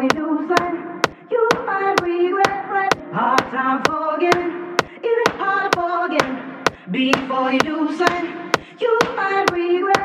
boy you find you might regret right? Hard time forgetting, it is hard forgetting. Before you do sign, you might regret.